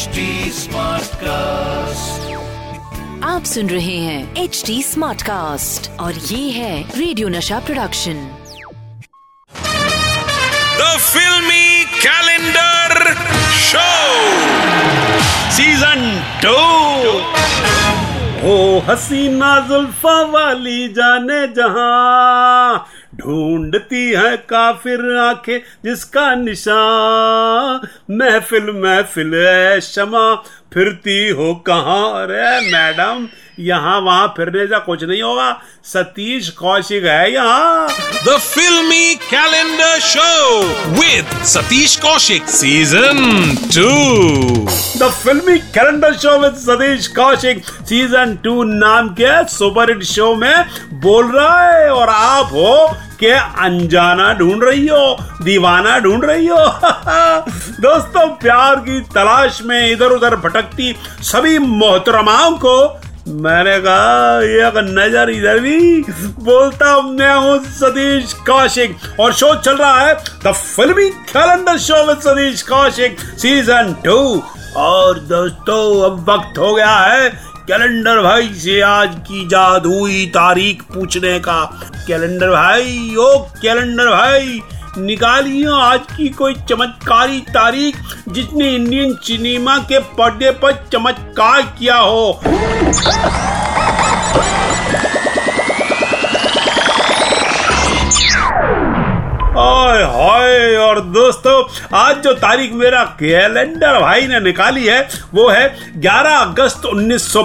HD cast आप सुन रहे हैं एच डी स्मार्ट कास्ट और ये है radio Nasha production the filmy calendar show season two ओ हसीना जुल्फा वाली जाने जहाँ। ढूंढती है काफिर आँखें जिसका निशान। महफिल महफिल है शमा। फिरती हो कहाँ रे मैडम? यहाँ वहाँ फिरने से कुछ नहीं होगा। सतीश कौशिक है यहाँ। The filmy calendar show with Satish Kaushik Season 2 the filmy calendar show with Satish Kaushik season two नाम के सुपर हिट शो में बोल रहा है और आप हो के अनजाना ढूंढ रही हो दीवाना ढूंढ रही हो। दोस्तों प्यार की तलाश में इधर उधर भटकती सभी मोहतरमाओं को मैंने कहा एक नज़र इधर भी। बोलता मैं हूँ सतीश कौशिक। और शो चल रहा है the filmy calendar show with Satish Kaushik season two और दोस्तों, अब वक्त हो गया है कैलेंडर भाई से आज की जादुई तारीख पूछने का। कैलेंडर भाई, ओ कैलेंडर भाई निकालिए आज की कोई चमत्कारी तारीख जिसने इंडियन सिनेमा के पर्दे पर चमत्कार किया हो। हाय हाय और दोस्तों, आज जो तारीख मेरा कैलेंडर भाई ने निकाली है, वो है 11 अगस्त उन्नीस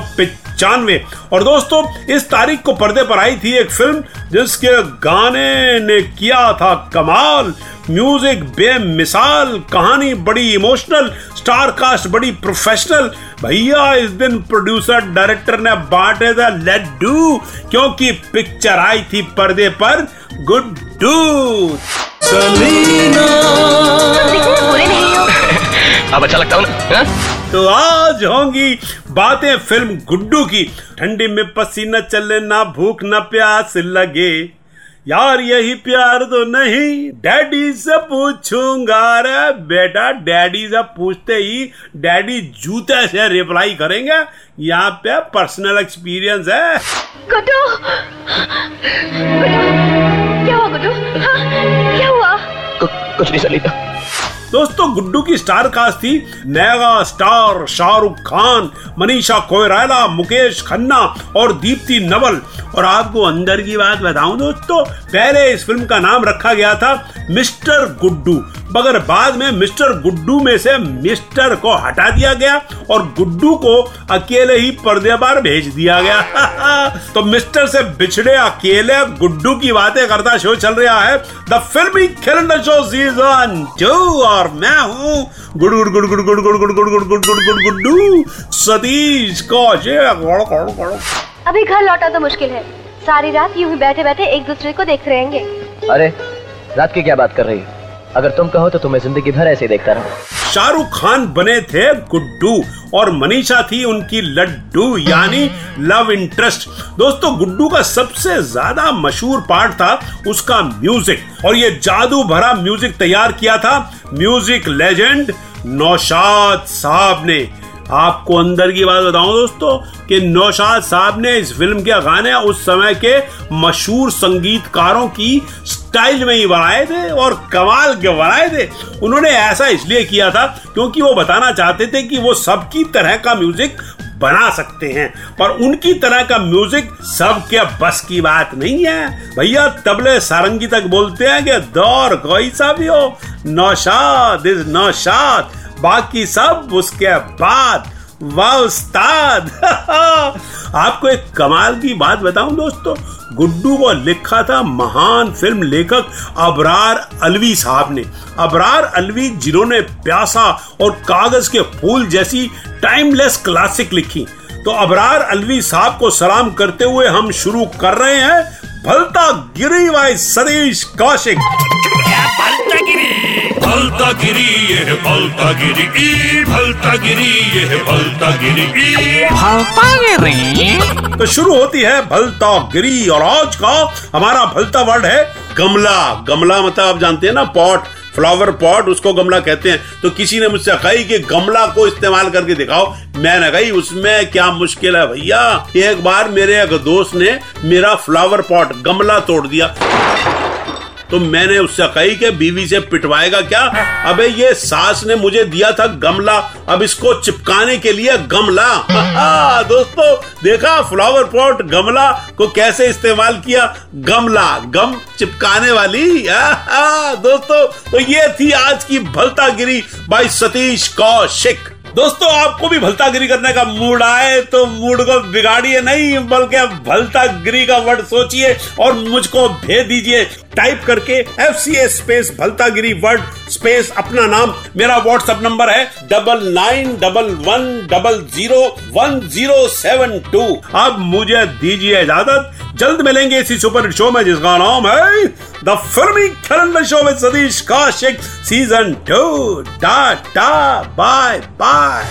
और दोस्तों, इस तारीख को पर्दे पर आई थी एक फ़िल्म, जिसके गाने ने किया था कमाल। म्यूज़िक बेमिसाल, कहानी बड़ी इमोशनल स्टार कास्ट बड़ी प्रोफेशनल। भैया, इस दिन प्रोड्यूसर, डायरेक्टर ने बांटे थे लेट डू क्योंकि पिक्चर आई थी पर्दे पर गुड डू अब अच्छा लगता हूँ ना? हाँ? तो आज होंगी बातें फ़िल्म गुड्डू की। ठंडी में पसीना चले ना भूख ना प्यास लगे। यार यही प्यार तो नहीं। डैडी से पूछूँगा रे बेटा डैडी से पूछते ही डैडी जूते से रिप्लाई करेंगे। यहाँ पे पर्सनल एक्सपीरियंस है। गुड्डू! गुड्डू? हाँ, क्या हुआ? कुछ नहीं सलीता दोस्तों गुड्डू की स्टार कास्ट थी मेगा स्टार शाहरुख खान मनीषा कोयराला मुकेश खन्ना और दीप्ति नवल। और आपको अंदर की बात बताऊँ दोस्तों पहले इस फ़िल्म का नाम रखा गया था मिस्टर गुड्डू। मगर बाद में मिस्टर गुड्डू में से मिस्टर को हटा दिया गया और गुड्डू को अकेले ही पर्दे पर भेज दिया गया तो मिस्टर से बिछड़े अकेले गुड्डू की बातें करता शो चल रहा है the filmy calendar show season two और मैं हूँ good good good good good good good good good good good good Guddu Satish Kaushik अभी घर लौटा तो मुश्किल है सारी रात यूँ ही बैठे बैठे एक दूसरे को देख रहेंगे अरे रात की क्या बात कर रही हो अगर तुम कहो तो तुम्हें ज़िंदगी भर ऐसे देखता रहूँ। शाहरुख खान बने थे गुड्डू और मनीषा थी उनकी लड्डू, यानी लव इंटरेस्ट दोस्तों, गुड्डू का सबसे ज़्यादा मशहूर पार्ट था उसका म्यूज़िक और ये जादू भरा म्यूज़िक तैयार किया था म्यूज़िक लेजेंड नौशाद साहब ने। आपको अंदर की बात बताऊँ दोस्तों, कि नौशाद साहब ने इस फ़िल्म के गाने उस समय के मशहूर संगीतकारों की स्टाइल में ही बनाए थे और कमाल के बनाए थे। उन्होंने ऐसा इसलिए किया था क्योंकि वो बताना चाहते थे कि वो सबकी तरह का म्यूज़िक बना सकते हैं। पर उनकी तरह का म्यूज़िक सबके बस की बात नहीं है। भैया तबले सारंगी तक बोलते हैं कि दौर कोई सा भी हो, नौशाद इज़ नौशाद, बाकी सब उसके बाद। वाह उस्ताद। आपको एक कमाल की बात बताऊँ दोस्तों, गुड्डू को लिखा था महान फ़िल्म लेखक अबरार अलवी साहब ने। अबरार अलवी जिन्होंने प्यासा और कागज़ के फूल जैसी टाइमलेस क्लासिक लिखी। तो अबरार अलवी साहब को सलाम करते हुए हम शुरू कर रहे हैं, भलता गिरी वाई सतीश कौशिक। भलता गिरी ये है भलता गिरी ई भलता गिरी ये है भलता गिरी ई तो शुरू होती है भलता गिरी और आज का हमारा भलता वर्ड है गमला। गमला मतलब आप जानते हैं ना पॉट फ्लावर पॉट उसको गमला कहते हैं। तो किसी ने मुझसे कही कि गमला को इस्तेमाल करके दिखाओ। मैंने कही उसमें क्या मुश्किल है भैया? एक बार मेरे एक दोस्त ने मेरा फ्लावर पॉट गमला तोड़ दिया। तो मैंने उससे कही कि बीवी से पिटवाएगा क्या? अबे, ये सास ने मुझे दिया था गमला। अब इसको चिपकाने के लिए गमला। दोस्तों, देखा फ्लावर पॉट गमला को कैसे इस्तेमाल किया? गमला, गम चिपकाने वाली। दोस्तों तो ये थी आज की भलता गिरी बाई सतीश कौशिक। दोस्तों, आपको भी भलतागिरी करने का मूड आए तो मूड को बिगाड़िए नहीं, बल्कि भलतागिरी का वर्ड सोचिए और मुझको भेज दीजिए। टाइप करके एफ़ सी एस स्पेस भलतागिरी वर्ड स्पेस अपना नाम। मेरा व्हाट्सएप नंबर है double nine double one double zero one zero seven two अब मुझे दीजिए इजाज़त। जल्द मिलेंगे इसी सुपर शो में जिसका नाम है द फिल्मी कैलेंडर शो में Satish Kaushik season two tata bye bye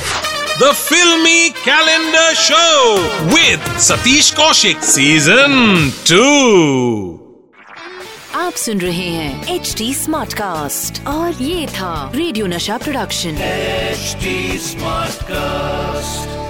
The Filmy Calendar Show with Satish Kaushik Season 2. आप सुन रहे हैं एच डी स्मार्ट कास्ट और ये था radio Nasha production HD Smartcast.